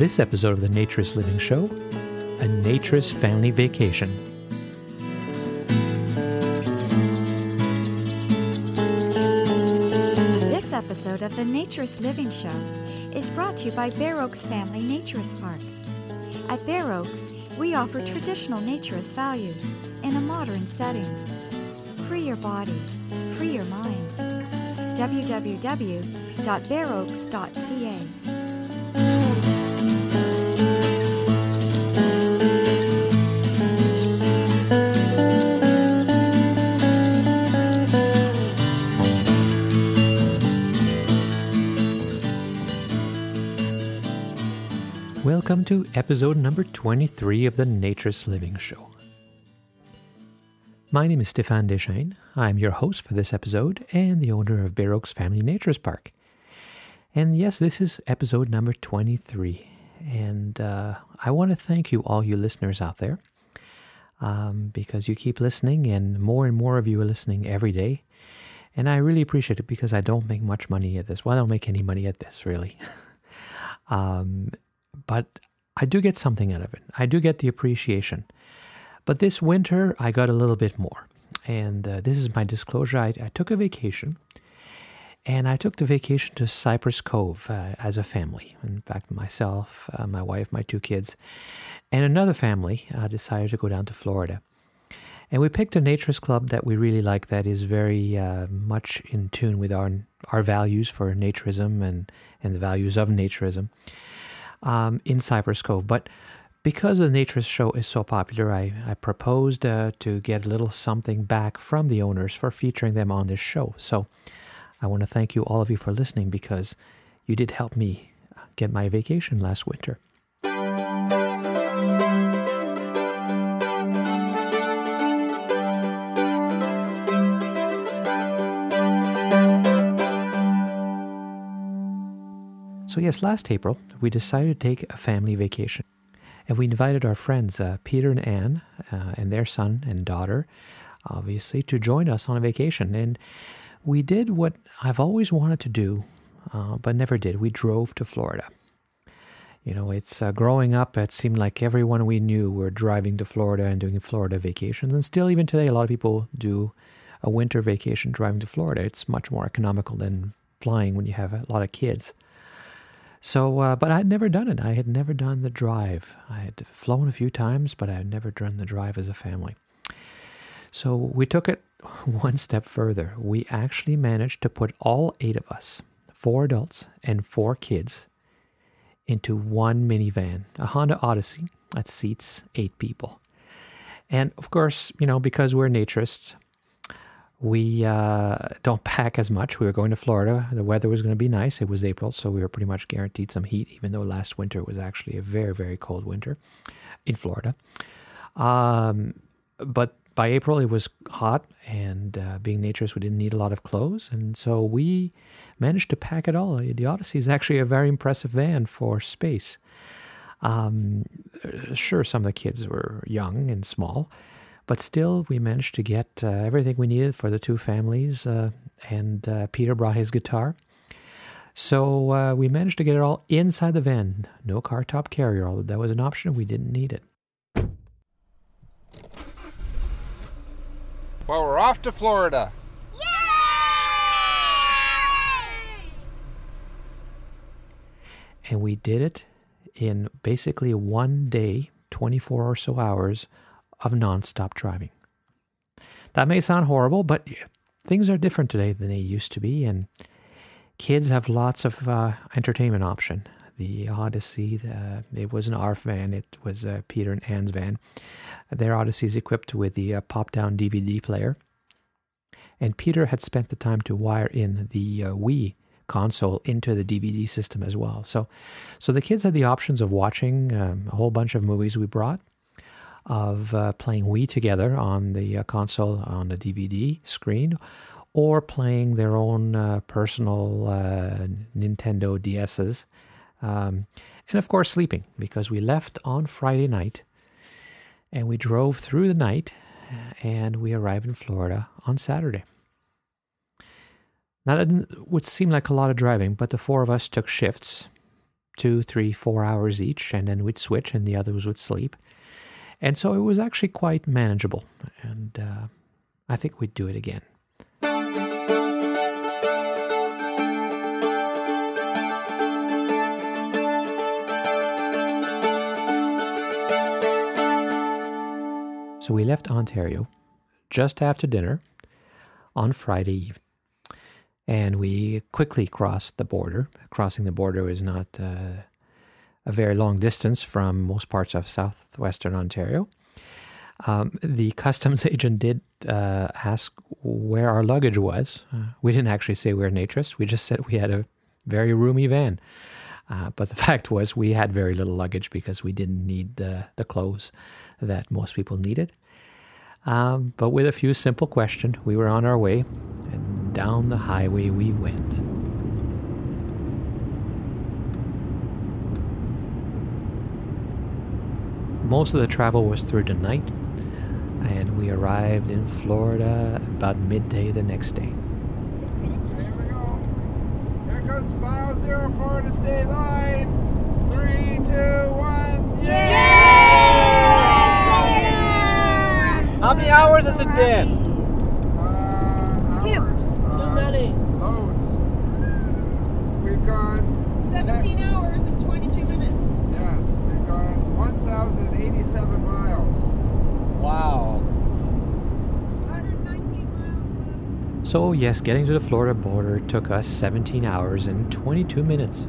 this episode of the Naturist Living Show, a naturist family vacation. This episode of the Naturist Living Show is brought to you by Bare Oaks Family Naturist Park. At Bare Oaks, we offer traditional naturist values in a modern setting. Free your body, free your mind. www.bareoaks.ca. to episode number 23 of the Naturist Living Show. My name is Stéphane Deschênes. I'm your host for this episode and the owner of Bare Oaks Family Naturist Park. And yes, this is episode number 23. And uh, I want to thank you, all you listeners out there, um, because you keep listening, and more and more of you are listening every day. And I really appreciate it because I don't make much money at this. Well, I don't make any money at this, really. um, but I do get something out of it. I do get the appreciation. But this winter, I got a little bit more. And uh, this is my disclosure. I, I, took a vacation, and I took the vacation to Cypress Cove uh, as a family. In fact, myself, uh, my wife, my two kids, and another family uh, decided to go down to Florida. And we picked a naturist club that we really like that is very uh, much in tune with our, our values for naturism and, and the values of naturism um, in Cypress Cove. But because the Naturist show is so popular, I, I proposed uh, to get a little something back from the owners for featuring them on this show. So I want to thank you, all of you, for listening because you did help me get my vacation last winter. So, yes, last April, we decided to take a family vacation. And we invited our friends, uh, Peter and Anne, uh, and their son and daughter, obviously, to join us on a vacation. And we did what I've always wanted to do, uh, but never did. We drove to Florida. You know, it's uh, growing up, it seemed like everyone we knew were driving to Florida and doing Florida vacations. And still, even today, a lot of people do a winter vacation driving to Florida. It's much more economical than flying when you have a lot of kids. So, uh, but I had never done it. I had never done the drive. I had flown a few times, but I had never done the drive as a family. So we took it one step further. We actually managed to put all eight of us, four adults and four kids, into one minivan, a Honda Odyssey that seats eight people. And of course, you know, because we're naturists, we uh, don't pack as much. We were going to Florida. The weather was going to be nice. It was April, so we were pretty much guaranteed some heat, even though last winter was actually a very, very cold winter in Florida. Um, but by April, it was hot, and uh, being naturists, we didn't need a lot of clothes. And so we managed to pack it all. The Odyssey is actually a very impressive van for space. Um, sure, some of the kids were young and small. But still, we managed to get uh, everything we needed for the two families, uh, and uh, Peter brought his guitar. So uh, we managed to get it all inside the van. No car top carrier, although that was an option, we didn't need it. Well, we're off to Florida. And we did it in basically one day, 24 or so hours of nonstop driving. That may sound horrible, but things are different today than they used to be, and kids have lots of uh, entertainment option. The Odyssey, the, it was an ARF van. It was Peter and Anne's van. Their Odyssey is equipped with the uh, pop-down DVD player, and Peter had spent the time to wire in the uh, Wii console into the DVD system as well. So, so the kids had the options of watching um, a whole bunch of movies we brought, of uh, playing Wii together on the uh, console on the DVD screen, or playing their own uh, personal uh, Nintendo DSs, um, and of course sleeping because we left on Friday night, and we drove through the night, and we arrived in Florida on Saturday. Now, that would seem like a lot of driving, but the four of us took shifts two, three, four hours each, and then we'd switch, and the others would sleep. And so it was actually quite manageable, and uh, I think we'd do it again. So we left Ontario just after dinner on Friday evening. And we quickly crossed the border. Crossing the border is not uh, a very long distance from most parts of southwestern Ontario. Um, the customs agent did uh, ask where our luggage was. Uh, we didn't actually say we were naturists. We just said we had a very roomy van. Uh, but the fact was, we had very little luggage because we didn't need the, the clothes that most people needed. Um, but with a few simple questions, we were on our way, and down the highway we went. Most of the travel was through the night, and we arrived in Florida about midday the next day. Here we go. Here comes mile zero Florida State Line. Three, two, one. How many hours has it been? Uh, Two. hours. Too Uh, many. Loads. We've gone. 17 hours and 22 minutes. Yes, we've gone 1,087 miles. Wow. So, yes, getting to the Florida border took us 17 hours and 22 minutes.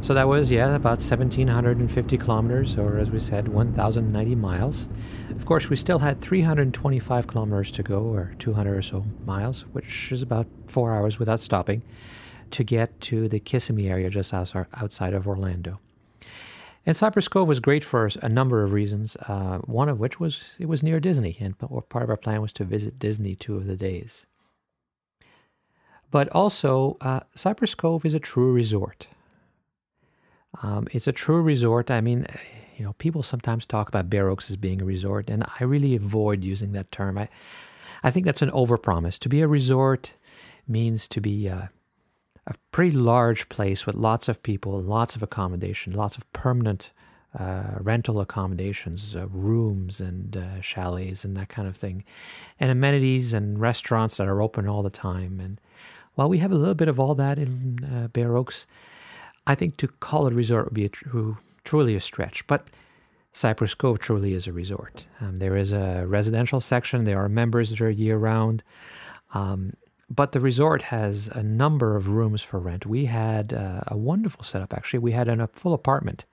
So that was, yeah, about 1,750 kilometers, or as we said, 1,090 miles. Of course, we still had 325 kilometers to go, or 200 or so miles, which is about four hours without stopping, to get to the Kissimmee area just outside of Orlando. And Cypress Cove was great for a number of reasons. Uh, one of which was it was near Disney, and part of our plan was to visit Disney two of the days. But also, uh, Cypress Cove is a true resort. Um, it's a true resort. I mean, you know, people sometimes talk about Bare Oaks as being a resort, and I really avoid using that term. I, I think that's an overpromise. To be a resort means to be uh, a pretty large place with lots of people, lots of accommodation, lots of permanent uh, rental accommodations, uh, rooms and uh, chalets and that kind of thing, and amenities and restaurants that are open all the time. And while we have a little bit of all that in uh, Bare Oaks, I think to call it a resort would be a truly a stretch. But Cypress Cove truly is a resort. Um, there is a residential section. There are members that are year round. Um, but the resort has a number of rooms for rent. We had uh, a wonderful setup, actually. We had an, a full apartment.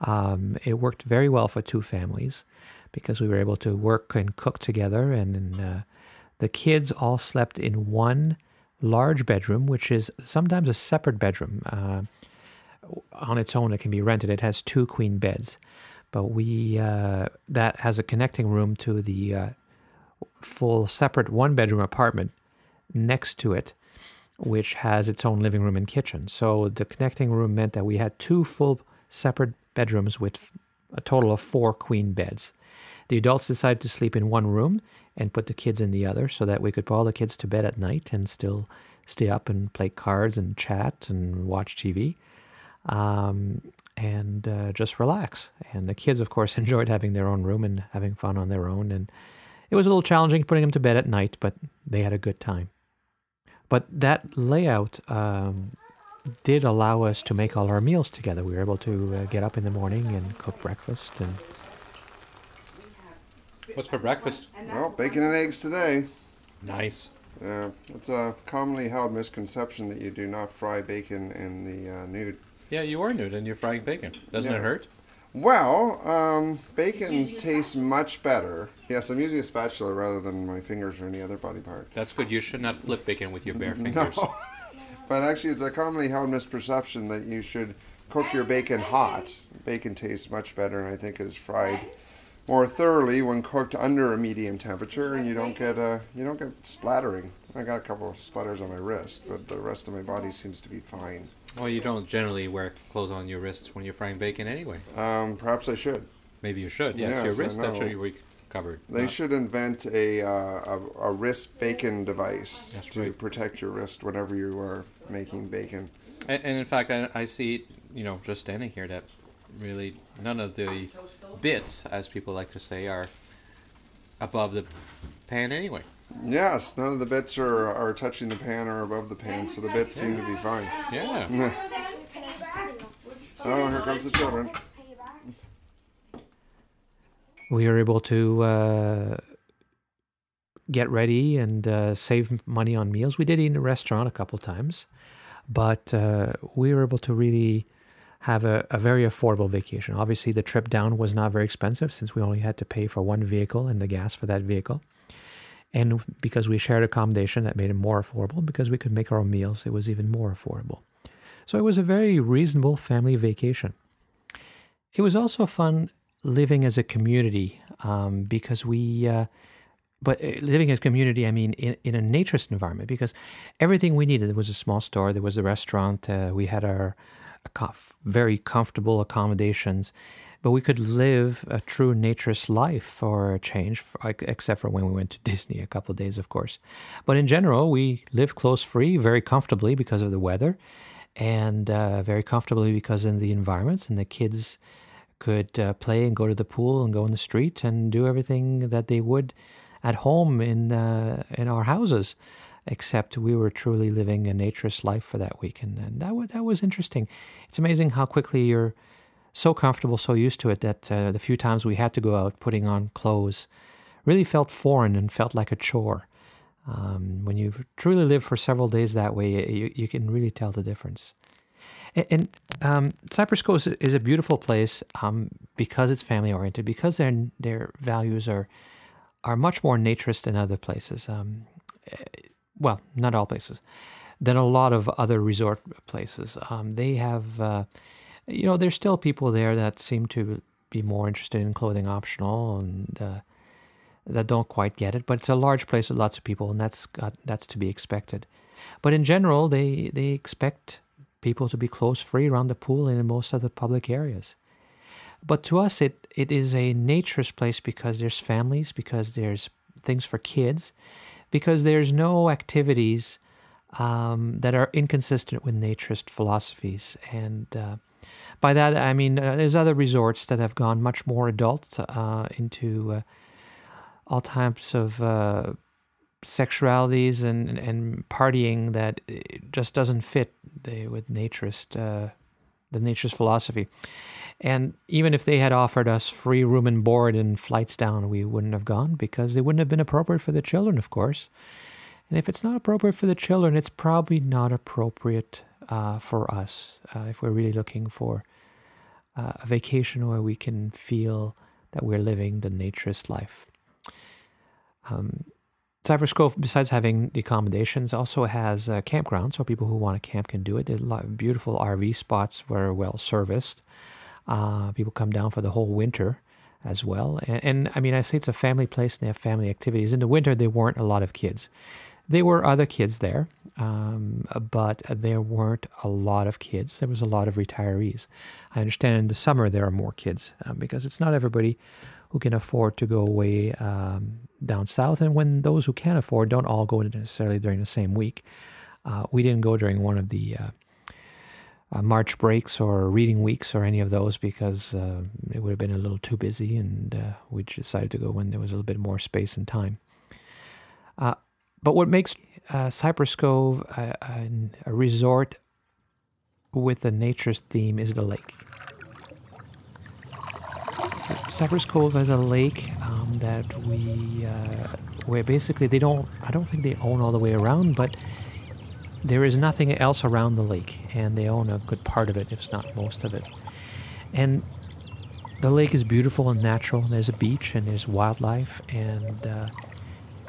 Um, it worked very well for two families because we were able to work and cook together. And, and uh, the kids all slept in one large bedroom, which is sometimes a separate bedroom. Uh, on its own, it can be rented. It has two queen beds, but we uh, that has a connecting room to the uh, full separate one bedroom apartment next to it, which has its own living room and kitchen. So the connecting room meant that we had two full separate bedrooms with a total of four queen beds. The adults decided to sleep in one room and put the kids in the other so that we could put all the kids to bed at night and still stay up and play cards and chat and watch TV um, and uh, just relax. And the kids, of course, enjoyed having their own room and having fun on their own. And it was a little challenging putting them to bed at night, but they had a good time. But that layout um, did allow us to make all our meals together. We were able to uh, get up in the morning and cook breakfast and What's for breakfast? Well, bacon and eggs today. Nice. Yeah, it's a commonly held misconception that you do not fry bacon in the uh, nude. Yeah, you are nude and you're frying bacon. Doesn't Yeah. it hurt? Well, um, bacon tastes much better. Yes, I'm using a spatula rather than my fingers or any other body part. That's good. You should not flip bacon with your bare fingers. No. but actually, it's a commonly held misperception that you should cook your bacon hot. Bacon tastes much better, and I think is fried more thoroughly when cooked under a medium temperature, and you don't get uh, you don't get splattering. I got a couple of splatters on my wrist, but the rest of my body seems to be fine. Well, you don't generally wear clothes on your wrists when you're frying bacon anyway. Um, perhaps I should. Maybe you should. Yeah, Yes, it's your wrist that should be covered. They not- should invent a, uh, a a wrist bacon device That's to right. protect your wrist whenever you are making bacon. And, and in fact, I, I see you know, just standing here, that really none of the bits, as people like to say, are above the pan anyway. Yes, none of the bits are, are touching the pan or above the pan, so the bits seem to be fine. Yeah. Oh, here comes the children. we were able to uh, get ready and uh, save money on meals. We did eat in a restaurant a couple times, but uh, we were able to really have a, a very affordable vacation. Obviously, the trip down was not very expensive since we only had to pay for one vehicle and the gas for that vehicle. And because we shared accommodation, that made it more affordable. Because we could make our own meals, it was even more affordable. So it was a very reasonable family vacation. It was also fun living as a community um, because we, uh, but uh, living as a community, I mean, in, in a naturist environment because everything we needed. There was a small store, there was a restaurant, uh, we had our very comfortable accommodations, but we could live a true naturist life for a change, except for when we went to Disney a couple of days, of course. But in general, we lived close free very comfortably because of the weather and uh, very comfortably because of the environments and the kids could uh, play and go to the pool and go in the street and do everything that they would at home in uh, in our houses, except we were truly living a naturist life for that week, and, and that w- that was interesting. It's amazing how quickly you're so comfortable, so used to it that uh, the few times we had to go out putting on clothes really felt foreign and felt like a chore. Um, when you've truly lived for several days that way, you, you can really tell the difference. And, and um, Cypress Cove is a beautiful place um, because it's family oriented, because their their values are are much more naturist than other places. Um, eh, well, not all places, than a lot of other resort places. Um, they have, uh, you know, there's still people there that seem to be more interested in clothing optional and. Uh, that don't quite get it, but it's a large place with lots of people, and that's that's to be expected. But in general, they they expect people to be clothes free around the pool and in most of the public areas. But to us, it, it is a naturist place because there's families, because there's things for kids, because there's no activities um, that are inconsistent with naturist philosophies. And uh, by that, I mean uh, there's other resorts that have gone much more adult uh, into uh, all types of uh, sexualities and, and partying that just doesn't fit the, with naturist uh, the naturist philosophy. And even if they had offered us free room and board and flights down, we wouldn't have gone because they wouldn't have been appropriate for the children, of course. And if it's not appropriate for the children, it's probably not appropriate uh, for us uh, if we're really looking for uh, a vacation where we can feel that we're living the naturist life. Um, Cypress Cove, besides having the accommodations, also has a campground, so people who want to camp can do it. There's a lot of beautiful RV spots where well serviced. Uh, people come down for the whole winter as well. And, and, I mean, I say it's a family place and they have family activities. In the winter, there weren't a lot of kids. There were other kids there, um, but there weren't a lot of kids. There was a lot of retirees. I understand in the summer there are more kids uh, because it's not everybody who can afford to go away um, down south, and when those who can afford don't all go necessarily during the same week. Uh, we didn't go during one of the uh, uh, March breaks or reading weeks or any of those because uh, it would have been a little too busy, and uh, we decided to go when there was a little bit more space and time. Uh, but what makes Cypress Cove a, a, a resort with a naturist theme is the lake. Cypress Cove has a lake um, that we, uh, where basically they don't, I don't think they own all the way around, but there is nothing else around the lake, and they own a good part of it, if not most of it. And the lake is beautiful and natural. And There's a beach and there's wildlife, and uh,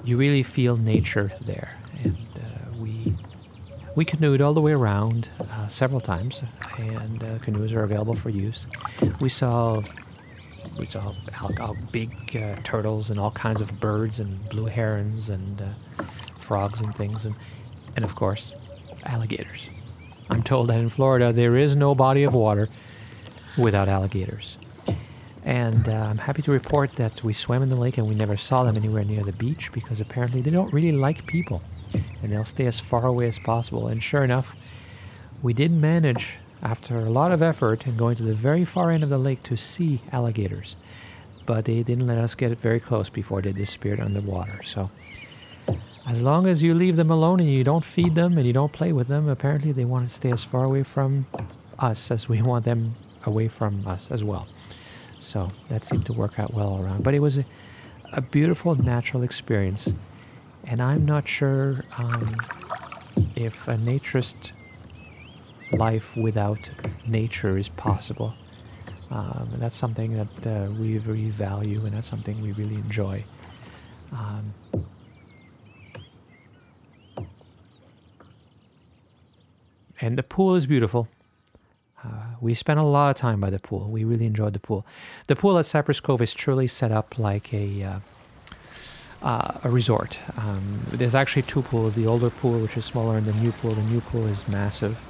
you really feel nature there. And uh, we we canoed all the way around uh, several times, and uh, canoes are available for use. We saw we saw big uh, turtles and all kinds of birds and blue herons and uh, frogs and things, and and of course, alligators. I'm told that in Florida there is no body of water without alligators. And uh, I'm happy to report that we swam in the lake and we never saw them anywhere near the beach because apparently they don't really like people and they'll stay as far away as possible. And sure enough, we did manage after a lot of effort and going to the very far end of the lake to see alligators. But they didn't let us get very close before they disappeared underwater. So, as long as you leave them alone and you don't feed them and you don't play with them, apparently they want to stay as far away from us as we want them away from us as well. So that seemed to work out well around. But it was a, a beautiful natural experience. And I'm not sure um, if a naturist life without nature is possible. Um, and that's something that uh, we really value and that's something we really enjoy. Um, and the pool is beautiful. Uh, we spent a lot of time by the pool. We really enjoyed the pool. The pool at Cypress Cove is truly set up like a uh, uh, a resort. Um, there's actually two pools: the older pool, which is smaller, and the new pool. The new pool is massive,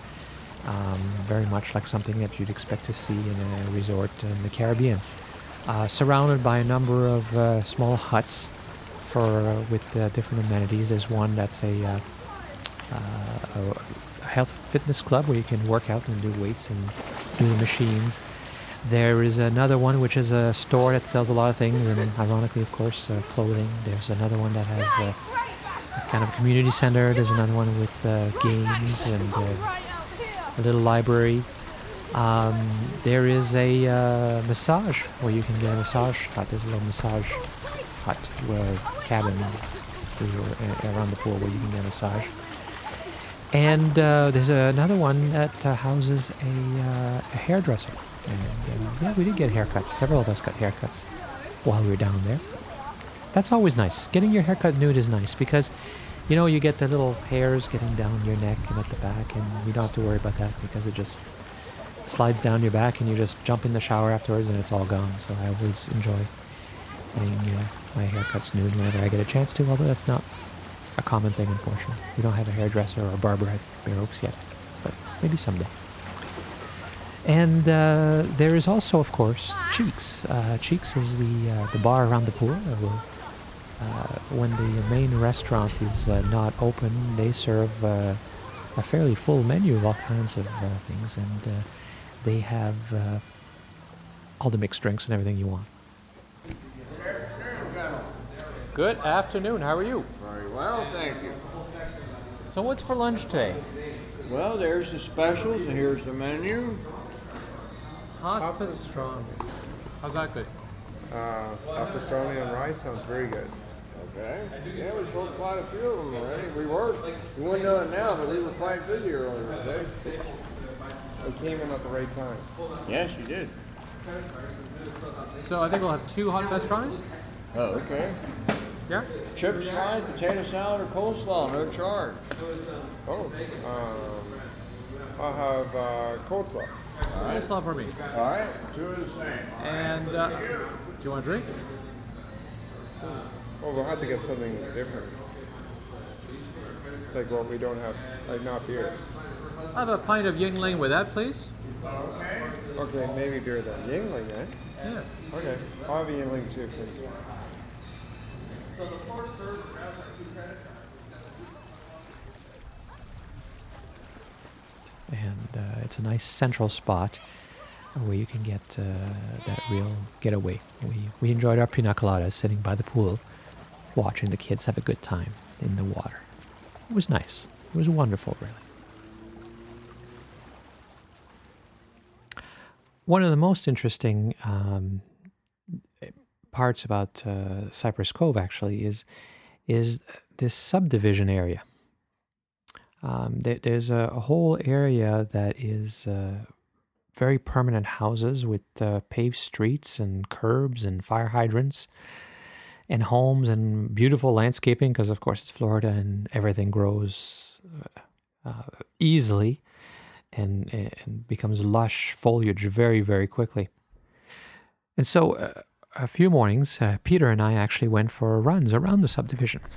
um, very much like something that you'd expect to see in a resort in the Caribbean. Uh, surrounded by a number of uh, small huts for uh, with different amenities. There's one that's a, a health fitness club where you can work out and do weights and do the machines. There is another one which is a store that sells a lot of things, and ironically, of course, uh, clothing. There's another one that has a kind of community center. There's another one with uh, games and uh, a little library. Um, there is a uh, massage where you can get a massage hut. There's a little massage hut where cabin uh, around the pool where you can get a massage. And uh, there's another one that uh, houses a, uh, a, hairdresser. And uh, yeah, we did get haircuts. Several of us got haircuts while we were down there. That's always nice. Getting your haircut nude is nice because, you know, you get the little hairs getting down your neck and at the back, and you don't have to worry about that because it just slides down your back and you just jump in the shower afterwards and it's all gone. So I always enjoy getting uh, my haircuts nude whenever I get a chance to, although that's not a common thing, unfortunately. We don't have a hairdresser or a barber at Bare Oaks yet, but maybe someday. And uh, there is also, of course, Cheeks. Uh, Cheeks is the uh, the bar around the pool. Uh, when the main restaurant is uh, not open, they serve uh, a fairly full menu of all kinds of things, and they have all the mixed drinks and everything you want. Good afternoon. How are you? Very well, thank you. So, what's for lunch today? Well, there's the specials, and here's the menu. Hot pastrami. How's that good? Uh, hot pastrami on rice sounds very good. Okay. Yeah, we sold quite a few of them already. We were. We wouldn't know it now, but we were quite busy earlier today. We came in at the right time. Yes, you did. So I think we'll have two hot pastrami's. Oh, okay. Yeah. Chips, fries, potato salad, or coleslaw, no charge. Oh, um, I'll have uh, coleslaw. Coleslaw for me. All right, two of the same. And uh, do you want a drink? Oh, we'll have to get something different. Like what we don't have, like not beer. I have a pint of Yuengling with that, please. Okay, maybe beer then. Yuengling, eh? Yeah. Okay, I'll have a Yuengling too, please. And uh, it's a nice central spot where you can get uh, that real getaway. We, we enjoyed our pina coladas sitting by the pool, watching the kids have a good time in the water. It was nice. It was wonderful, really. One of the most interesting um, parts about uh, Cypress Cove actually is is this subdivision area. Um, there, there's a, a, whole area that is uh, very permanent houses with uh, paved streets and curbs and fire hydrants and homes and beautiful landscaping because, of course, it's Florida and everything grows uh, uh, easily and, and becomes lush foliage very, very quickly. And so, uh, a few mornings, uh, Peter and I actually went for runs around the subdivision.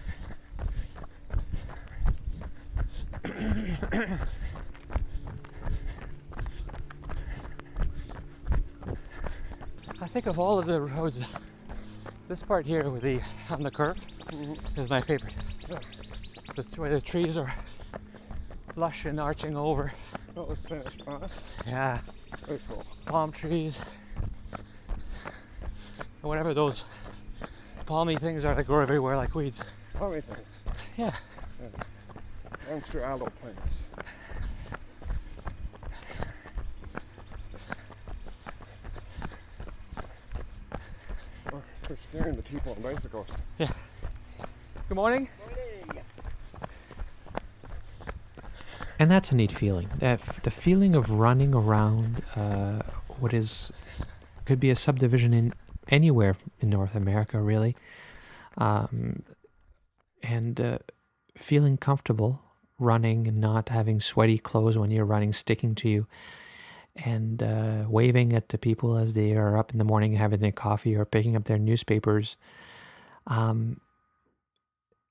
I think of all of the roads, this part here with the on the curve is my favorite. Just where the trees are lush and arching over Oh, Spanish moss. Yeah, Very cool. palm trees. And whatever those palmy things are that grow everywhere like weeds. Palmy things? Yeah. Youngster aloe plants. Oh, they're scaring the people on bicycles. Yeah. Good morning. morning. And that's a neat feeling. That f- the feeling of running around uh, what is could be a subdivision in anywhere in North America, really, um, and uh, feeling comfortable running and not having sweaty clothes when you're running sticking to you, and uh, waving at the people as they are up in the morning having their coffee or picking up their newspapers. Um,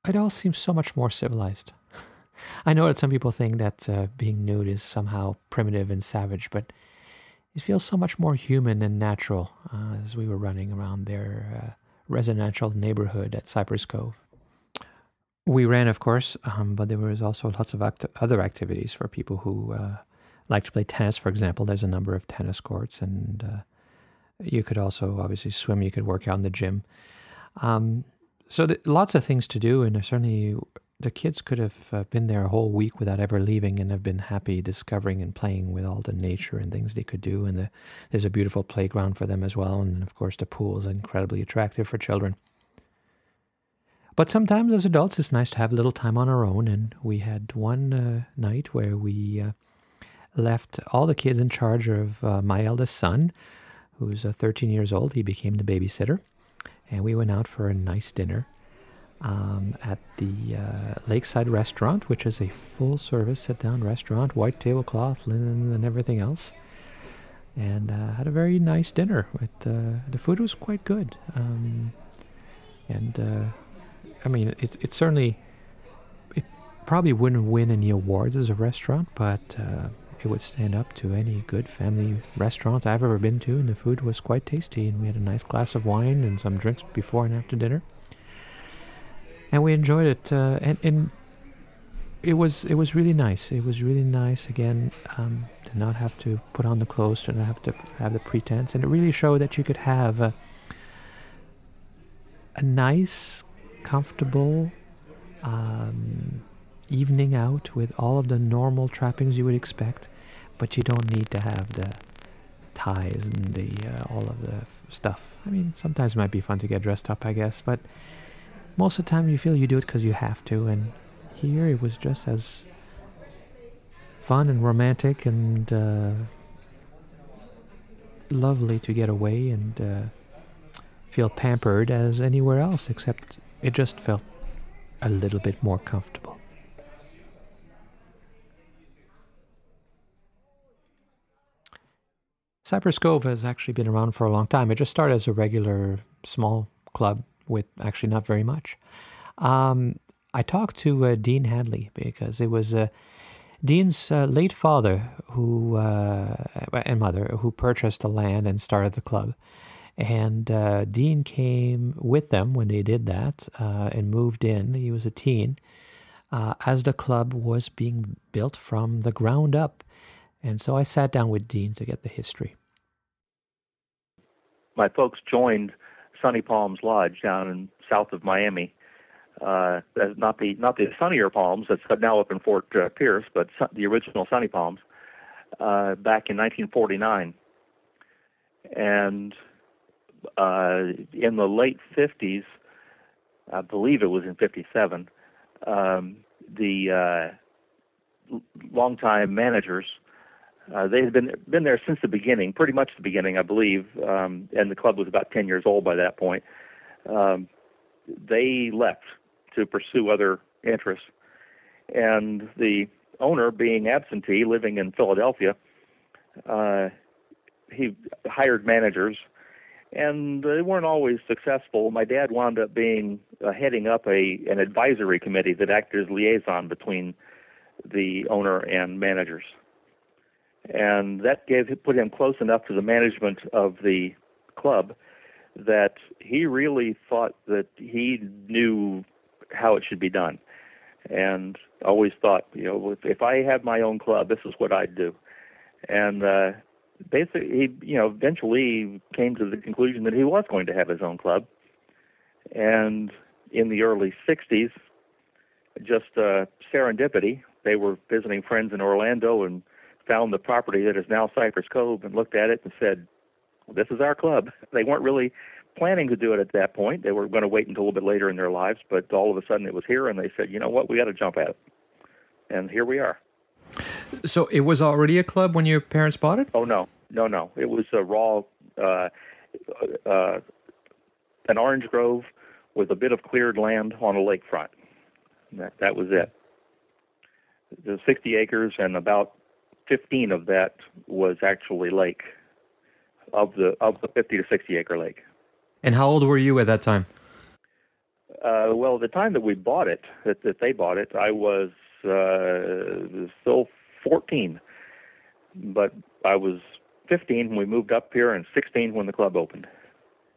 it all seems so much more civilized. I know that some people think that uh, being nude is somehow primitive and savage, but it feels so much more human and natural uh, as we were running around their uh, residential neighborhood at Cypress Cove. We ran, of course, um, but there was also lots of act- other activities for people who uh, like to play tennis. For example, there's a number of tennis courts, and uh, you could also obviously swim. You could work out in the gym. Um, so th- lots of things to do, and certainly the kids could have uh, been there a whole week without ever leaving and have been happy discovering and playing with all the nature and things they could do. And the, there's a beautiful playground for them as well. And of course, the pool is incredibly attractive for children. But sometimes as adults, it's nice to have a little time on our own. And we had one uh, night where we uh, left all the kids in charge of uh, my eldest son, who's uh, 13 years old. He became the babysitter. And we went out for a nice dinner um, at the uh, Lakeside Restaurant, which is a full service sit down restaurant, white tablecloth, linen, and everything else. And uh, had a very nice dinner. With, uh, the food was quite good. Um, and uh, I mean, it's, it's certainly, it probably wouldn't win any awards as a restaurant, but uh, it would stand up to any good family restaurant I've ever been to. And the food was quite tasty. And we had a nice glass of wine and some drinks before and after dinner and we enjoyed it. Uh, and, and it was it was really nice. It was really nice again um, to not have to put on the clothes, to not have to have the pretense, and it really showed that you could have a, a nice, comfortable um, evening out with all of the normal trappings you would expect, but you don't need to have the ties and the uh, all of the f- stuff. I mean, sometimes it might be fun to get dressed up, I guess, but most of the time you feel you do it because you have to and here it was just as fun and romantic and uh, lovely to get away and uh, feel pampered as anywhere else except it just felt a little bit more comfortable. Cypress cove has actually been around for a long time. It just started as a regular small club with actually not very much. Um, I talked to uh, Dean Hadley because it was uh, Dean's uh, late father who uh, and mother who purchased the land and started the club. And uh, Dean came with them when they did that uh, and moved in. He was a teen as the club was being built from the ground up. And so I sat down with Dean to get the history. My folks joined Sunny Palms Lodge down in south of Miami. Uh, not the not the sunnier Palms that's now up in Fort uh, Pierce, but su- the original Sunny Palms uh, back in 1949. And uh, in the late 50s, I believe it was in 57, um, the uh, longtime managers uh, they had been been there since the beginning, pretty much the beginning, I believe, um, and the club was about 10 years old by that point. Um, they left to pursue other interests, and the owner, being absentee, living in Philadelphia, uh, he hired managers, and they weren't always successful. My dad wound up being uh, heading up a an advisory committee that acted as liaison between the owner and managers and that gave put him close enough to the management of the club that he really thought that he knew how it should be done. and always thought, you know, if, if I had my own club, this is what I'd do. And uh, basically, he, you know, eventually came to the conclusion that he was going to have his own club. And in the early '60s, just uh, serendipity, they were visiting friends in Orlando and found the property that is now Cypress Cove and looked at it and said, "This is our club." They weren't really planning to do it at that point. They were going to wait until a little bit later in their lives, but all of a sudden it was here, and they said, "You know what? We got to jump at it." And here we are. So it was already a club when your parents bought it. Oh no, no, no! It was a raw, uh, uh, an orange grove with a bit of cleared land on a lakefront. That that was it. The 60 acres and about 15 of that was actually lake of the of the 50 to 60 acre lake. And how old were you at that time? Uh, well, the time that we bought it, that, that they bought it, I was uh, still 14, but I was 15 when we moved up here, and 16 when the club opened.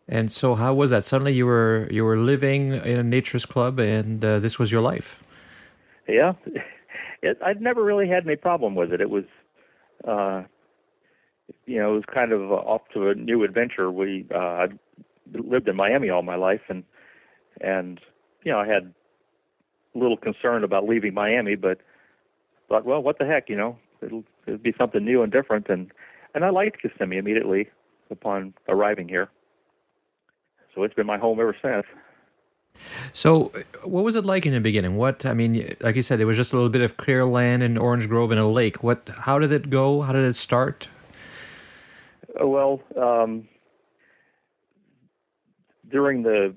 And so, how was that? Suddenly, you were you were living in a naturist club, and uh, this was your life. Yeah, it, I'd never really had any problem with it. It was, uh, you know, it was kind of off to a new adventure. We uh, I'd lived in Miami all my life, and and you know, I had a little concern about leaving Miami, but thought, well, what the heck, you know, it'll it'll be something new and different, and and I liked Kissimmee immediately upon arriving here so it's been my home ever since. So, what was it like in the beginning? What I mean, like you said, it was just a little bit of clear land and Orange Grove and a lake. What? How did it go? How did it start? Uh, well, um, during the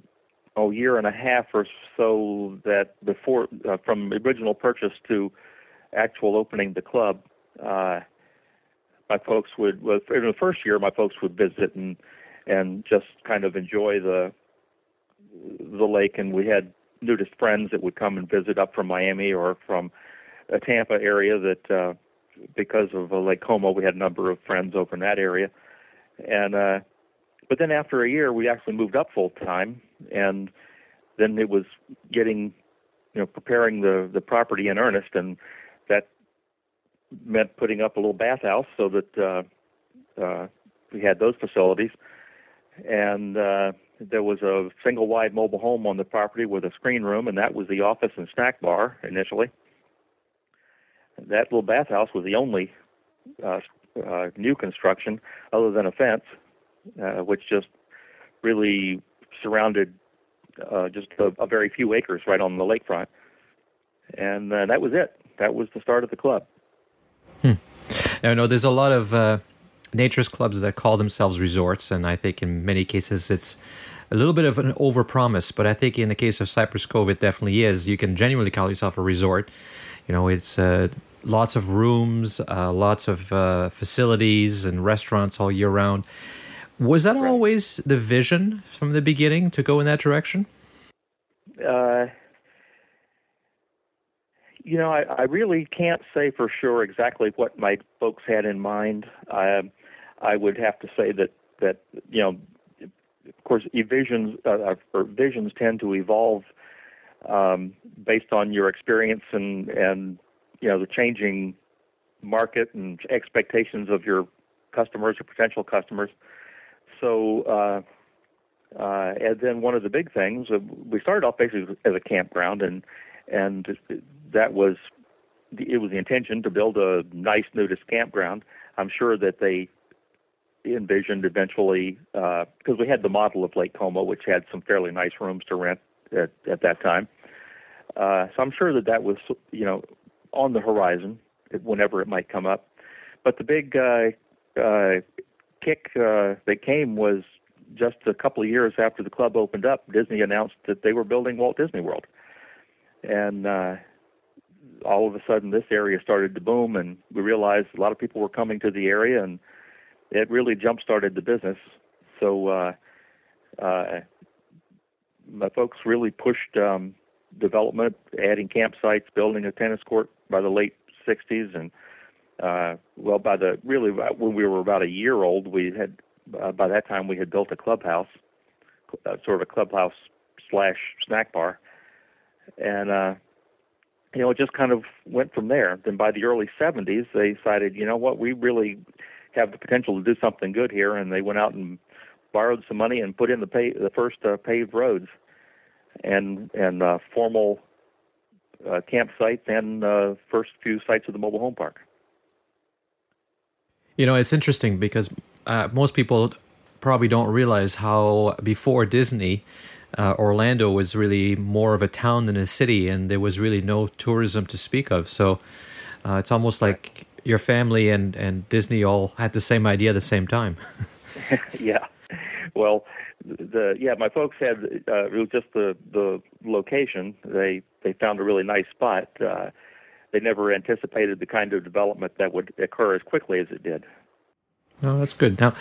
oh year and a half or so that before uh, from original purchase to actual opening the club, uh, my folks would well, in the first year my folks would visit and and just kind of enjoy the the lake. And we had nudist friends that would come and visit up from Miami or from a Tampa area that uh, because of uh, Lake Como, we had a number of friends over in that area. And uh, but then after a year, we actually moved up full time, and then it was getting, you know, preparing the the property in earnest, and that meant putting up a little bathhouse so that uh, uh, we had those facilities and uh, there was a single wide mobile home on the property with a screen room, and that was the office and snack bar initially. That little bathhouse was the only uh, uh, new construction other than a fence, uh, which just really surrounded uh, just a, a very few acres right on the lakefront. And uh, that was it. That was the start of the club. Hmm. Now, I know there's a lot of uh, naturist clubs that call themselves resorts, and I think in many cases it's a little bit of an overpromise. But I think in the case of Cypress Cove, it definitely is. You can genuinely call yourself a resort. You know, it's uh, lots of rooms, uh, lots of uh, facilities, and restaurants all year round. Was that right. always the vision from the beginning to go in that direction? Uh, you know, I, I really can't say for sure exactly what my folks had in mind. Um, I would have to say that that you know, of course, visions uh, uh, or visions tend to evolve um, based on your experience and and you know the changing market and expectations of your customers or potential customers. So. Uh, uh, and then one of the big things, uh, we started off basically as a campground, and and that was it was the intention to build a nice nudist campground. I'm sure that they envisioned eventually because uh, we had the model of Lake Como, which had some fairly nice rooms to rent at, at that time. Uh, so I'm sure that that was you know on the horizon whenever it might come up. But the big uh, uh, kick uh, that came was just a couple of years after the club opened up. Disney announced that they were building Walt Disney World, and all of a sudden this area started to boom, and we realized a lot of people were coming to the area, and it really jump started the business. So uh, uh, my folks really pushed um, development, adding campsites, building a tennis court by the late '60s, and uh, well, by the really when we were about a year old, we had uh, by that time we had built a clubhouse, uh, sort of a clubhouse slash snack bar, and uh, you know, it just kind of went from there. Then by the early 70s, they decided, you know what, we really have the potential to do something good here, and they went out and borrowed some money and put in the pay, the first uh, paved roads and and uh, formal uh, campsites and uh, first few sites of the mobile home park. You know, it's interesting because uh, most people probably don't realize how before Disney, uh, Orlando was really more of a town than a city, and there was really no tourism to speak of. So uh, it's almost like your family and, and Disney all had the same idea at the same time. yeah. Well, the yeah, my folks had uh, it was just the the location. They they found a really nice spot. Uh, they never anticipated the kind of development that would occur as quickly as it did. Oh, that's good. Now,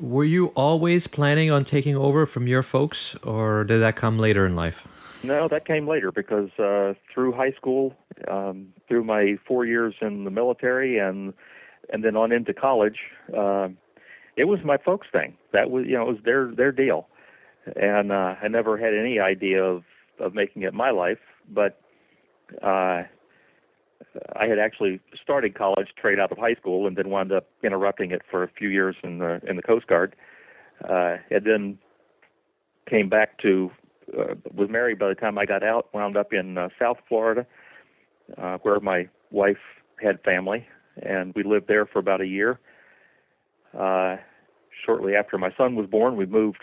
were you always planning on taking over from your folks, or did that come later in life? No, that came later because uh, through high school, um, through my four years in the military, and and then on into college, uh, it was my folks' thing. That was you know it was their their deal, and uh, I never had any idea of of making it my life. But uh, I had actually started college straight out of high school, and then wound up interrupting it for a few years in the in the Coast Guard, uh, and then came back to uh, was married by the time I got out. Wound up in uh, South Florida, uh, where my wife had family, and we lived there for about a year. Uh, shortly after my son was born, we moved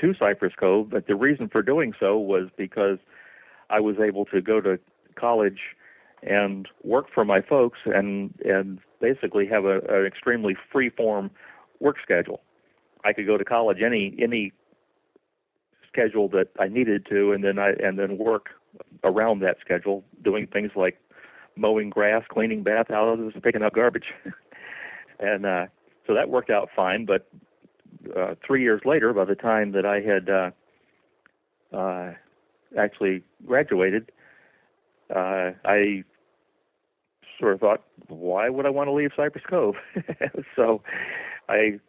to Cypress Cove. But the reason for doing so was because I was able to go to college and work for my folks and and basically have a, an extremely free form work schedule. I could go to college any any schedule that I needed to, and then I and then work around that schedule, doing things like mowing grass, cleaning bathhouses, picking up garbage, and uh, so that worked out fine. But uh, three years later, by the time that I had uh, uh, actually graduated, uh, I sort of thought, why would I want to leave Cypress Cove? so I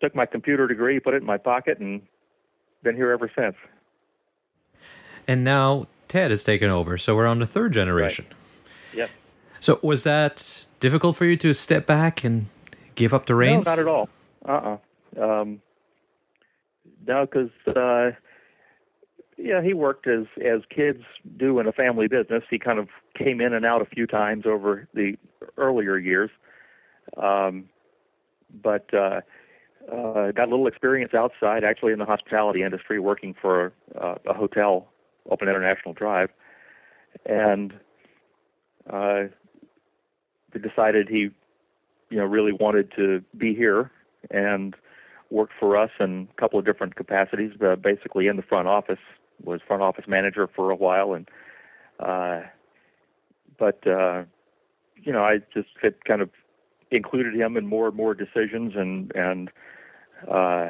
took my computer degree, put it in my pocket, and been here ever since. And now Ted has taken over, so we're on the third generation. Right. Yep. So was that difficult for you to step back and give up the reins? No, not at all. Uh uh-uh. uh um, no, because uh, yeah, he worked as as kids do in a family business. He kind of came in and out a few times over the earlier years, um, but uh, uh, got a little experience outside, actually in the hospitality industry, working for uh, a hotel up International Drive, and uh, decided he, you know, really wanted to be here and worked for us in a couple of different capacities, uh, basically in the front office was front office manager for a while, and uh, but uh, you know I just had kind of included him in more and more decisions and and uh,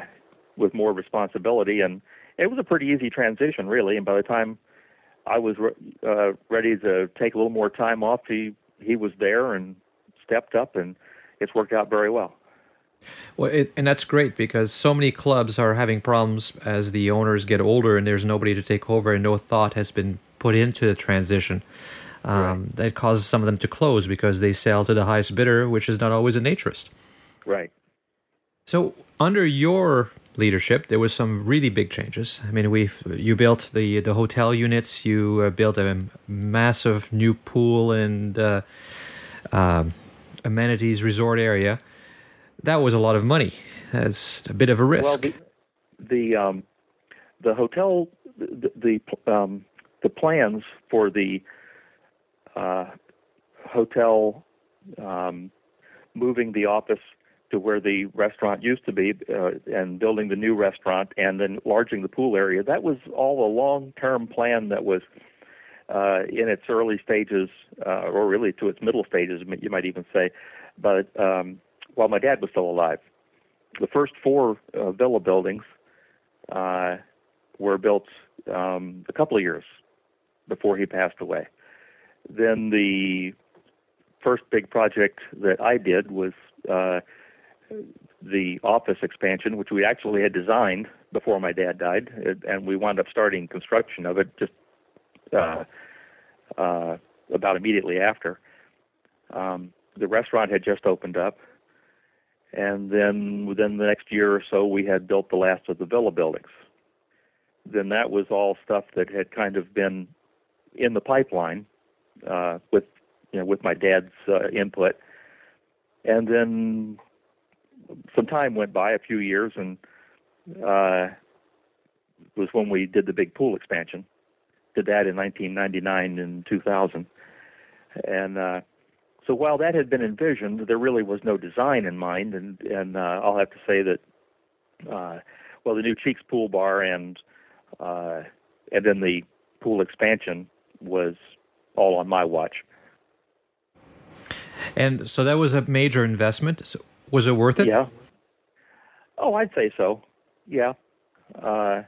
with more responsibility, and it was a pretty easy transition really. And by the time I was re- uh, ready to take a little more time off, he he was there and stepped up, and it's worked out very well. Well, it, and that's great because so many clubs are having problems as the owners get older and there's nobody to take over and no thought has been put into the transition. Um, right. That causes some of them to close because they sell to the highest bidder, which is not always a naturist. Right. So, under your leadership, there was some really big changes. I mean, we you built the the hotel units, you uh, built a massive new pool and uh, uh, amenities resort area that was a lot of money. That's a bit of a risk. Well, the the, um, the hotel the the, um, the plans for the uh, hotel um, moving the office to where the restaurant used to be uh, and building the new restaurant and then enlarging the pool area that was all a long term plan that was uh, in its early stages uh, or really to its middle stages you might even say but um, while my dad was still alive. The first four uh, villa buildings uh, were built um, a couple of years before he passed away. Then the first big project that I did was uh, the office expansion, which we actually had designed before my dad died, and we wound up starting construction of it just uh, uh, about immediately after. Um, the restaurant had just opened up, and then within the next year or so, we had built the last of the villa buildings. Then that was all stuff that had kind of been in the pipeline uh, with you know with my dad's uh, input, and then some time went by, a few years, and uh, was when we did the big pool expansion. Did that in 1999 and 2000, and uh, so while that had been envisioned, there really was no design in mind, and and uh, I'll have to say that, uh, well, the new Cheeks Pool Bar and uh, and then the pool expansion was all on my watch. And so that was a major investment. So was it worth it? Yeah. Oh, I'd say so. Yeah. Uh,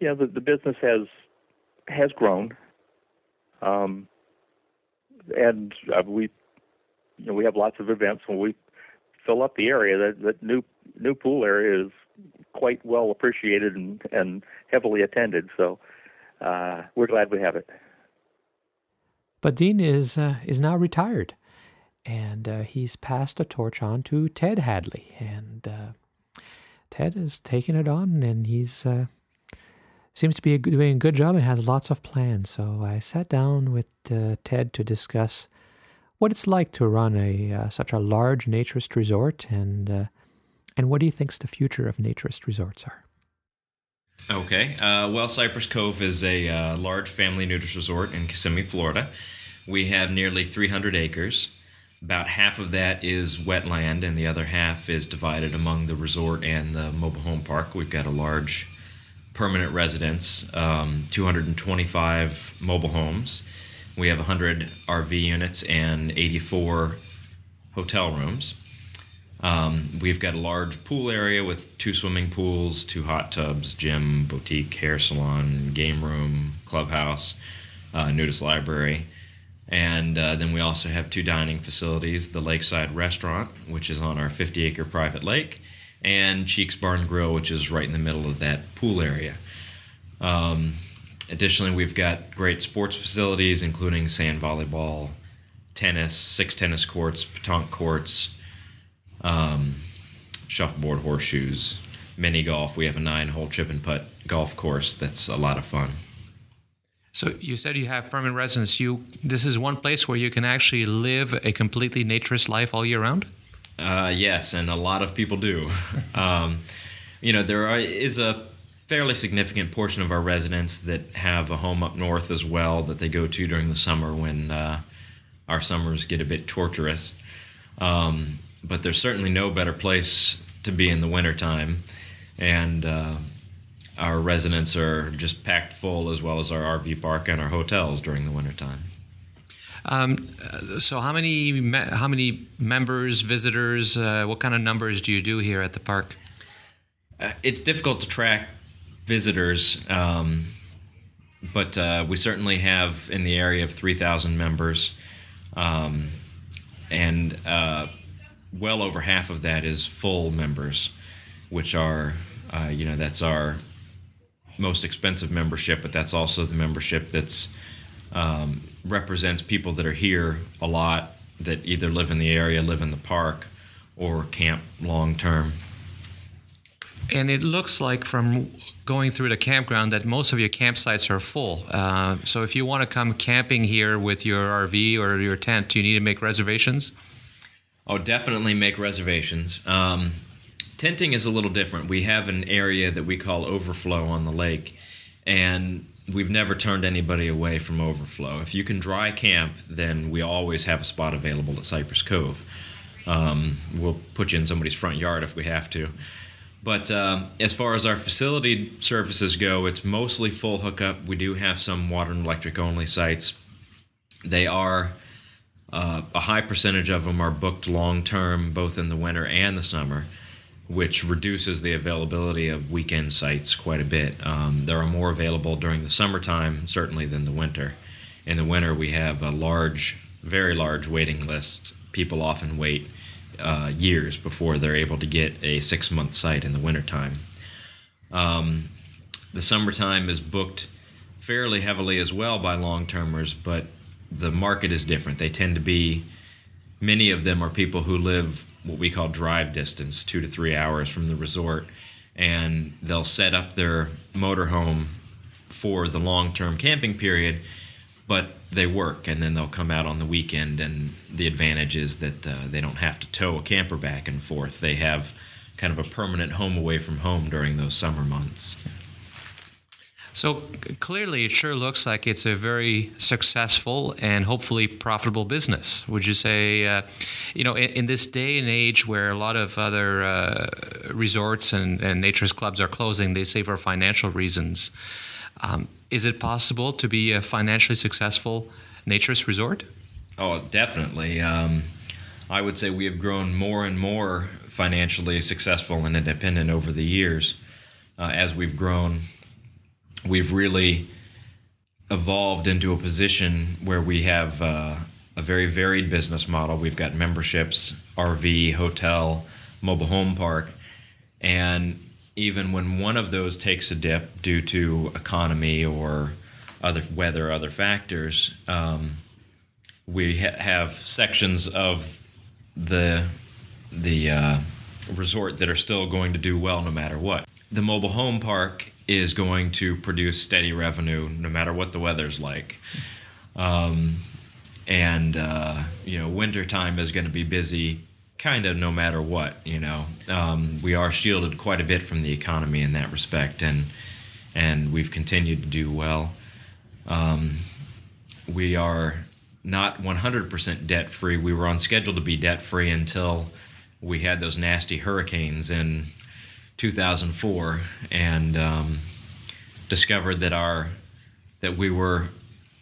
you know, the, the business has has grown, um, and uh, we, you know, we have lots of events when we fill up the area. That that new new pool area is quite well appreciated and and heavily attended. So uh, we're glad we have it. But Dean is uh, is now retired, and uh, he's passed the torch on to Ted Hadley, and uh, Ted is taking it on, and he's uh, seems to be doing a good job and has lots of plans. So I sat down with uh, Ted to discuss what it's like to run a uh, such a large naturist resort, and and what he thinks the future of naturist resorts are. Okay. Uh, well, Cypress Cove is a uh, large family nudist resort in Kissimmee, Florida. We have nearly 300 acres. About half of that is wetland, and the other half is divided among the resort and the mobile home park. We've got a large permanent residence, um, 225 mobile homes. We have 100 RV units and 84 hotel rooms. Um, we've got a large pool area with two swimming pools, two hot tubs, gym, boutique, hair salon, game room, clubhouse, uh, nudist library. And uh, then we also have two dining facilities the Lakeside Restaurant, which is on our 50 acre private lake, and Cheeks Barn Grill, which is right in the middle of that pool area. Um, additionally, we've got great sports facilities, including sand volleyball, tennis, six tennis courts, petanque courts, um, shuffleboard horseshoes, mini golf. We have a nine hole chip and putt golf course that's a lot of fun. So you said you have permanent residence. You this is one place where you can actually live a completely naturist life all year round. Uh, yes, and a lot of people do. um, you know, there are, is a fairly significant portion of our residents that have a home up north as well that they go to during the summer when uh, our summers get a bit torturous. Um, but there's certainly no better place to be in the wintertime. And uh, our residents are just packed full, as well as our RV park and our hotels during the wintertime. Um, so, how many me- how many members, visitors, uh, what kind of numbers do you do here at the park? Uh, it's difficult to track visitors, um, but uh, we certainly have in the area of 3,000 members, um, and uh, well over half of that is full members, which are, uh, you know, that's our most expensive membership, but that's also the membership that's um, represents people that are here a lot that either live in the area, live in the park, or camp long term. And it looks like from going through the campground that most of your campsites are full. Uh, so if you want to come camping here with your RV or your tent, do you need to make reservations? Oh, definitely make reservations. Um, tenting is a little different. We have an area that we call overflow on the lake, and we've never turned anybody away from overflow. If you can dry camp, then we always have a spot available at Cypress Cove. Um, we'll put you in somebody's front yard if we have to. But um, as far as our facility services go, it's mostly full hookup. We do have some water and electric only sites. They are uh, a high percentage of them are booked long term, both in the winter and the summer, which reduces the availability of weekend sites quite a bit. Um, there are more available during the summertime, certainly, than the winter. In the winter, we have a large, very large waiting list. People often wait uh, years before they're able to get a six month site in the wintertime. Um, the summertime is booked fairly heavily as well by long termers, but the market is different. They tend to be, many of them are people who live what we call drive distance, two to three hours from the resort, and they'll set up their motorhome for the long term camping period, but they work and then they'll come out on the weekend. And the advantage is that uh, they don't have to tow a camper back and forth. They have kind of a permanent home away from home during those summer months. So clearly, it sure looks like it's a very successful and hopefully profitable business. Would you say, uh, you know, in, in, this day and age where a lot of other uh, resorts and, and naturist clubs are closing, they say for financial reasons. Um, is it possible to be a financially successful naturist resort? Oh, definitely. Um, I would say we have grown more and more financially successful and independent over the years uh, as we've grown we've really evolved into a position where we have uh, a very varied business model. We've got memberships, RV, hotel, mobile home park, and even when one of those takes a dip due to economy or other weather, other factors, um, we ha- have sections of the the uh, resort that are still going to do well no matter what. The mobile home park is going to produce steady revenue no matter what the weather's like. Um, and uh, you know, wintertime is going to be busy, kind of no matter what. You know, um, we are shielded quite a bit from the economy in that respect, and and we've continued to do well. Um, we are not 100% debt free. We were on schedule to be debt free until we had those nasty hurricanes in 2004 and um, discovered that our that we were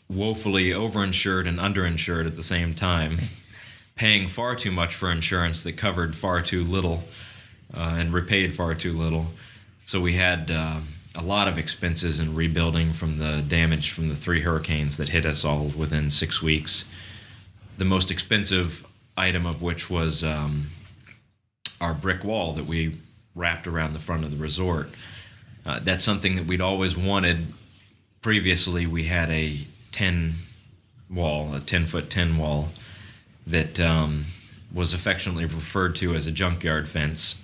woefully overinsured and underinsured at the same time, paying far too much for insurance that covered far too little uh, and repaid far too little. So we had uh, a lot of expenses in rebuilding from the damage from the three hurricanes that hit us all within six weeks. The most expensive item of which was um, our brick wall that we wrapped around the front of the resort. Uh, that's something that we'd always wanted. Previously, we had a 10 wall, a 10 foot 10 wall, that um, was affectionately referred to as a junkyard fence.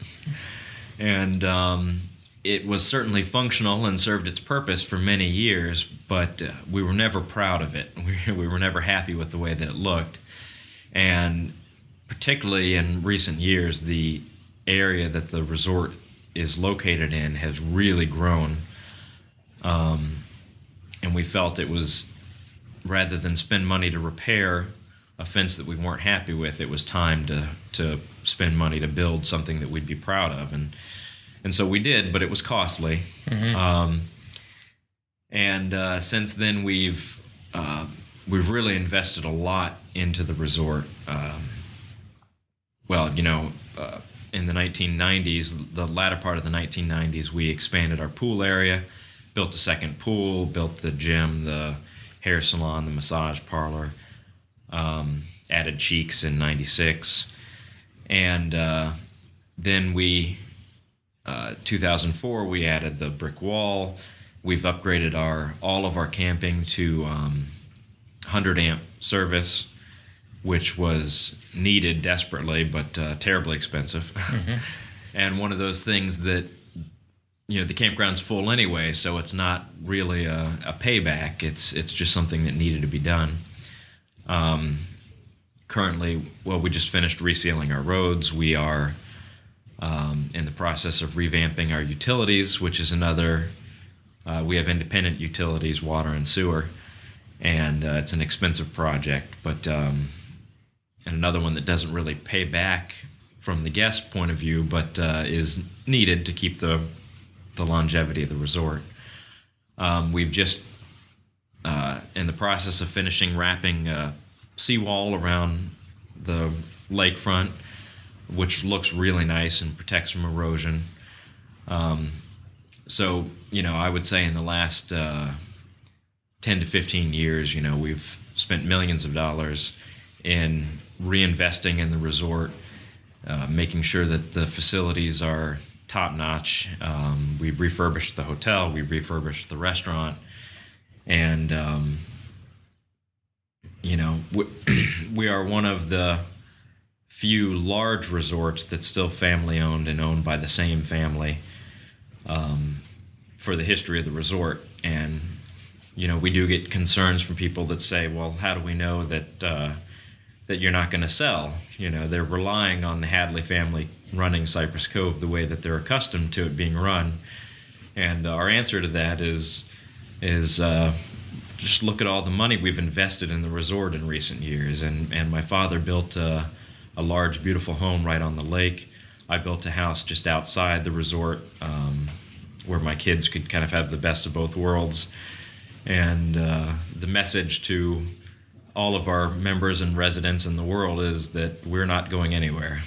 And um, it was certainly functional and served its purpose for many years, but uh, we were never proud of it. We, we were never happy with the way that it looked. And particularly in recent years, the area that the resort is located in has really grown. Um, and we felt it was rather than spend money to repair a fence that we weren't happy with, it was time to to spend money to build something that we'd be proud of, and and so we did, but it was costly. Mm-hmm. Um, and uh, since then, we've uh, we've really invested a lot into the resort. Um, well, you know, uh, in the 1990s, the latter part of the 1990s, we expanded our pool area, built a second pool, built the gym, the hair salon, the massage parlor, um, added cheeks in 96. And uh, then we, uh, 2004, we added the brick wall. We've upgraded our all of our camping to um, 100 amp service which was needed desperately but uh, terribly expensive. Mm-hmm. and one of those things that you know the campground's full anyway, so it's not really a, a payback. It's it's just something that needed to be done. Um, currently, well, we just finished resealing our roads. We are um, in the process of revamping our utilities, which is another. Uh, we have independent utilities, water and sewer, and uh, it's an expensive project, but um, and another one that doesn't really pay back from the guest point of view, but uh, is needed to keep the the longevity of the resort. Um, we've just uh, in the process of finishing wrapping a seawall around the lakefront, which looks really nice and protects from erosion. Um, so you know, I would say in the last uh, ten to fifteen years, you know, we've spent millions of dollars in reinvesting in the resort, uh, making sure that the facilities are top notch. Um, we refurbished the hotel, we refurbished the restaurant, and um, you know we, we are one of the few large resorts that's still family owned and owned by the same family um, for the history of the resort and you know we do get concerns from people that say well how do we know that uh, that you're not going to sell you know they're relying on the hadley family running cypress cove the way that they're accustomed to it being run and our answer to that is is uh, just look at all the money we've invested in the resort in recent years. And, and my father built a, a large, beautiful home right on the lake. I built a house just outside the resort um, where my kids could kind of have the best of both worlds. And uh, the message to all of our members and residents in the world is that we're not going anywhere.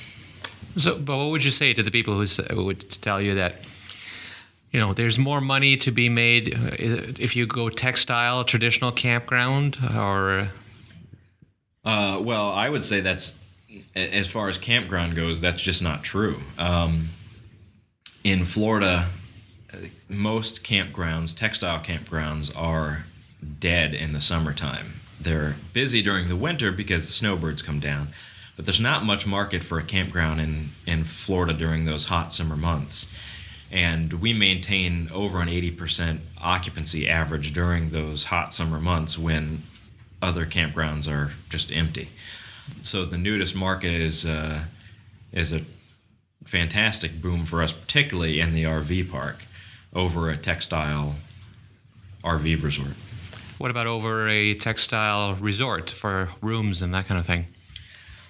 So, but what would you say to the people who, would tell you that you know there's more money to be made uh, if you go textile traditional campground or Uh, well, I would say that's as far as campground goes. That's just not true. Um, in Florida, uh, most campgrounds, textile campgrounds, are dead in the summertime. They're busy during the winter because the snowbirds come down, but there's not much market for a campground in in Florida during those hot summer months. And we maintain over an 80% occupancy average during those hot summer months when other campgrounds are just empty. So the nudist market is uh, is a fantastic boom for us, particularly in the RV park, over a textile RV resort. What about over a textile resort for rooms and that kind of thing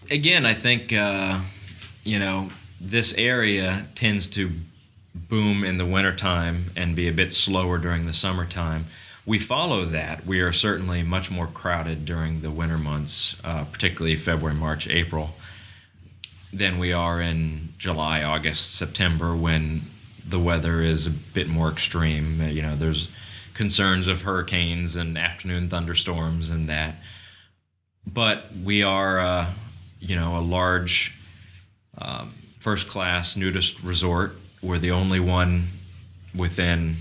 Again, I think uh, you know this area tends to boom in the wintertime and be a bit slower during the summertime. We follow that. We are certainly much more crowded during the winter months, uh, particularly February, March, April, than we are in July, August, September when the weather is a bit more extreme. You know, there's concerns of hurricanes and afternoon thunderstorms and that. But we are, uh, you know, a large um, first class nudist resort. We're the only one within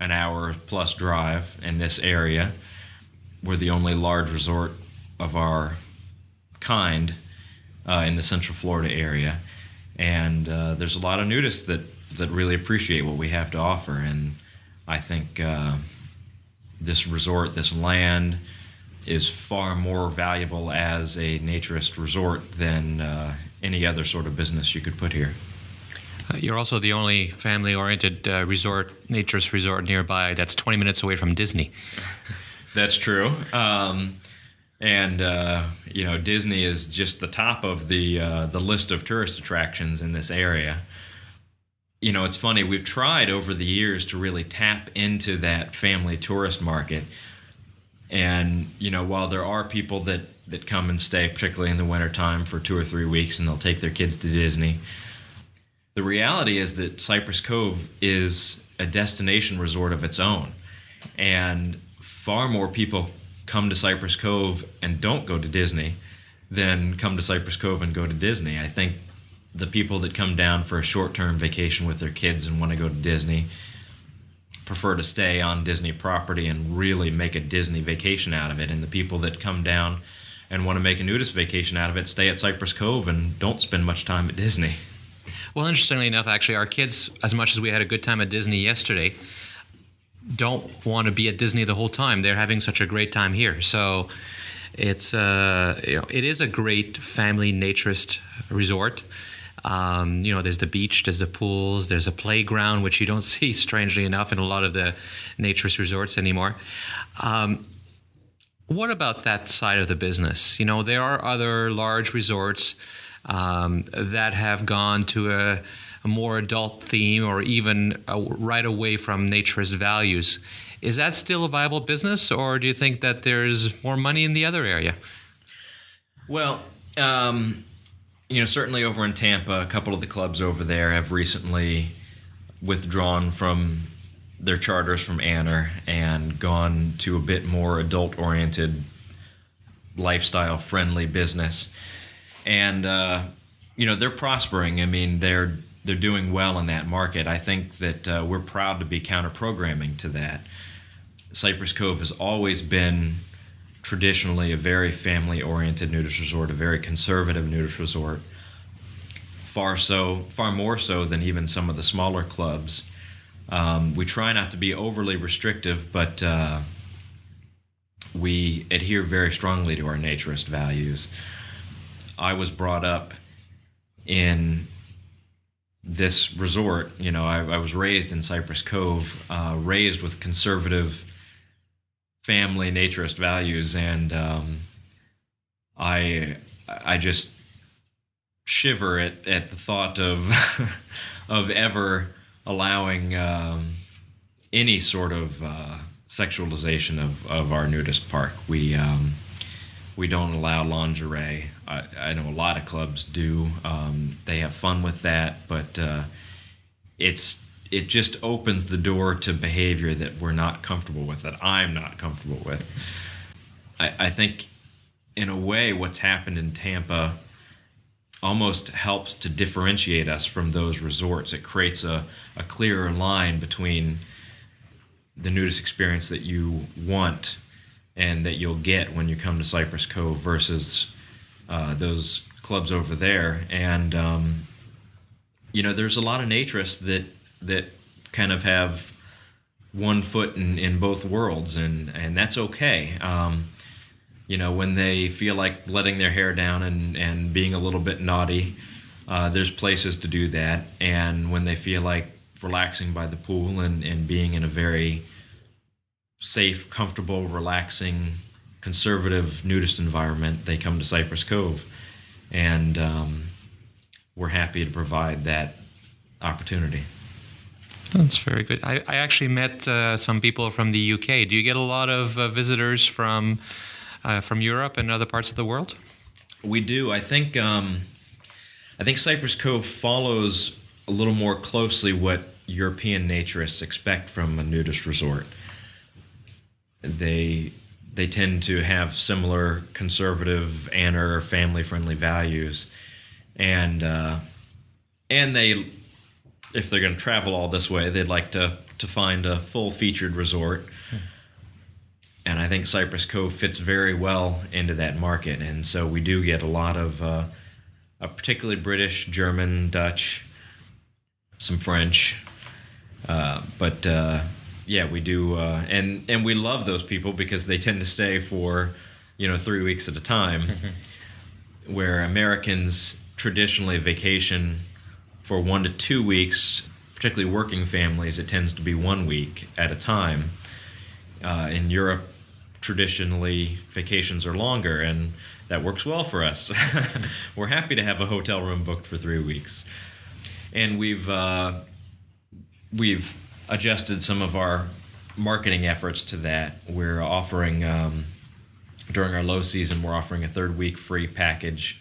an hour plus drive in this area. We're the only large resort of our kind uh, in the Central Florida area, and uh, there's a lot of nudists that that really appreciate what we have to offer. And I think uh, this resort, this land, is far more valuable as a naturist resort than uh, any other sort of business you could put here. Uh, you're also the only family oriented uh, resort naturist resort nearby that's 20 minutes away from disney That's true. Um, and uh, you know, Disney is just the top of the uh, the list of tourist attractions in this area. You know, it's funny. We've tried over the years to really tap into that family tourist market, and you know, while there are people that that come and stay, particularly in the wintertime, for two or three weeks, and they'll take their kids to Disney. The reality is that Cypress Cove is a destination resort of its own, and far more people come to Cypress Cove and don't go to Disney than come to Cypress Cove and go to Disney. I think the people that come down for a short term vacation with their kids and want to go to Disney prefer to stay on Disney property and really make a Disney vacation out of it. And the people that come down and want to make a nudist vacation out of it stay at Cypress Cove and don't spend much time at Disney. Well, interestingly enough, actually, our kids, as much as we had a good time at Disney yesterday, don't want to be at Disney the whole time. They're having such a great time here. So it's uh, you know it is a great family naturist resort. Um, you know, there's the beach, there's the pools, there's a playground, which you don't see, strangely enough, in a lot of the naturist resorts anymore. Um, what about that side of the business? You know, there are other large resorts um, that have gone to a, a more adult theme or even uh right away from naturist values. Is that still a viable business, or do you think that there's more money in the other area? Well, um, you know, certainly over in Tampa, a couple of the clubs over there have recently withdrawn from their charters from AANR and gone to a bit more adult oriented, lifestyle friendly business. And, uh, you know, they're prospering. I mean, they're they're doing well in that market. I think that uh, we're proud to be counter programming to that. Cypress Cove has always been traditionally a very family oriented nudist resort, a very conservative nudist resort. Far so, far more so than even some of the smaller clubs. Um, we try not to be overly restrictive, but uh, we adhere very strongly to our naturist values. I was brought up in this resort. You know, I, I was raised in Cypress Cove, uh, raised with conservative family naturist values, and um, I I just shiver at, at the thought of of ever allowing um, any sort of uh, sexualization of, of our nudist park. We um, we don't allow lingerie. I, I, know a lot of clubs do. Um, they have fun with that, but uh, it's it just opens the door to behavior that we're not comfortable with, that I'm not comfortable with. I, I think, in a way, what's happened in Tampa almost helps to differentiate us from those resorts. It creates a, a clearer line between the nudist experience that you want and that you'll get when you come to Cypress Cove versus uh, those clubs over there. And um, you know, there's a lot of naturists that that kind of have one foot in, in both worlds, and and that's okay. Um, you know, when they feel like letting their hair down and and being a little bit naughty, uh, there's places to do that. And when they feel like relaxing by the pool and, and being in a very safe, comfortable, relaxing, conservative nudist environment, they come to Cypress Cove. And um, we're happy to provide that opportunity. That's very good. I, I actually met uh, some people from the UK. Do you get a lot of uh, visitors from uh, from Europe and other parts of the world? We do. I think um, I think Cypress Cove follows a little more closely what European naturists expect from a nudist resort. They they tend to have similar conservative and or family friendly values, and uh, and they if they're going to travel all this way, they'd like to to find a full featured resort. And I think Cypress Cove fits very well into that market, and so we do get a lot of, uh, particularly British, German, Dutch, some French, uh, but uh, yeah, we do, uh, and and we love those people because they tend to stay for, you know, three weeks at a time, where Americans traditionally vacation for one to two weeks, particularly working families. It tends to be one week at a time. Uh, in Europe, traditionally vacations are longer, and that works well for us. We're happy to have a hotel room booked for three weeks, and we've uh, we've adjusted some of our marketing efforts to that. We're offering um, during our low season, we're offering a third week free package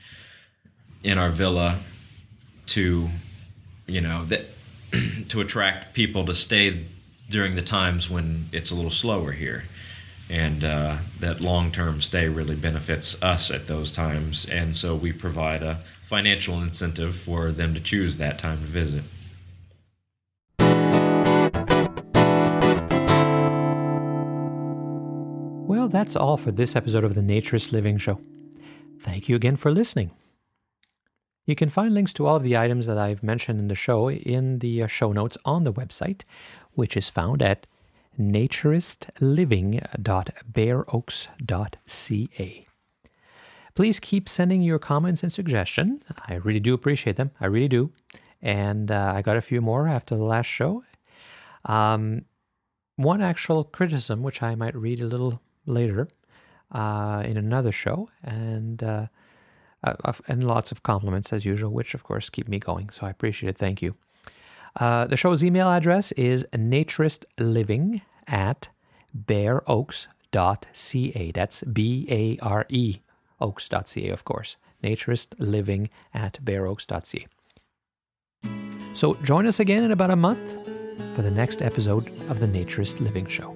in our villa to you know that to attract people to stay during the times when it's a little slower here and uh, that long-term stay really benefits us at those times and so we provide a financial incentive for them to choose that time to visit Well, that's all for this episode of the Naturist Living Show. Thank you again for listening. You can find links to all of the items that I've mentioned in the show in the uh, show notes on the website, which is found at naturistliving.bareoaks.ca. Please keep sending your comments and suggestions. I really do appreciate them. I really do. And uh, I got a few more after the last show. Um, one actual criticism, which I might read a little later uh, in another show, and uh, uh, and lots of compliments as usual, which of course keep me going. So I appreciate it. Thank you. Uh, the show's email address is naturistliving at bareoaks.ca. That's B A R E oaks.ca, of course. Naturistliving at bareoaks.ca. So join us again in about a month for the next episode of the Naturist Living Show.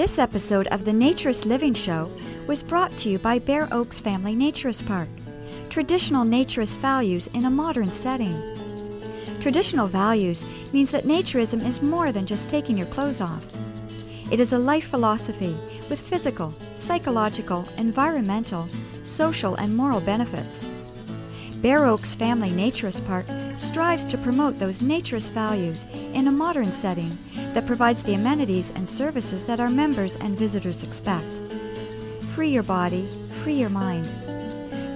This episode of the Naturist Living Show was brought to you by Bare Oaks Family Naturist Park. Traditional naturist values in a modern setting. Traditional values means that naturism is more than just taking your clothes off. It is a life philosophy with physical, psychological, environmental, social, and moral benefits. Bare Oaks Family Naturist Park strives to promote those naturist values in a modern setting that provides the amenities and services that our members and visitors expect. Free your body, free your mind.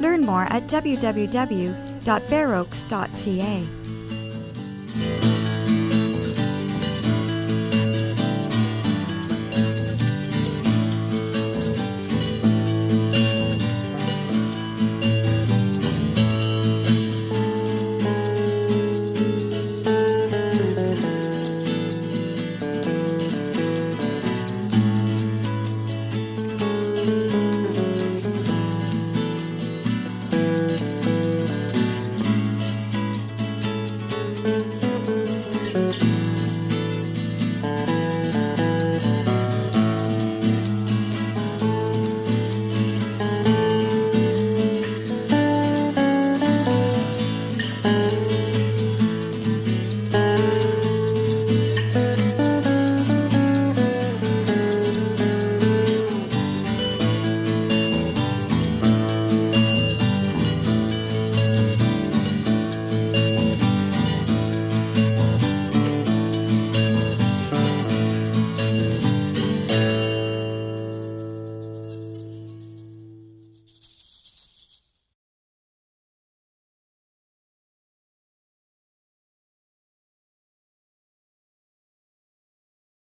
Learn more at www.bareoaks.ca.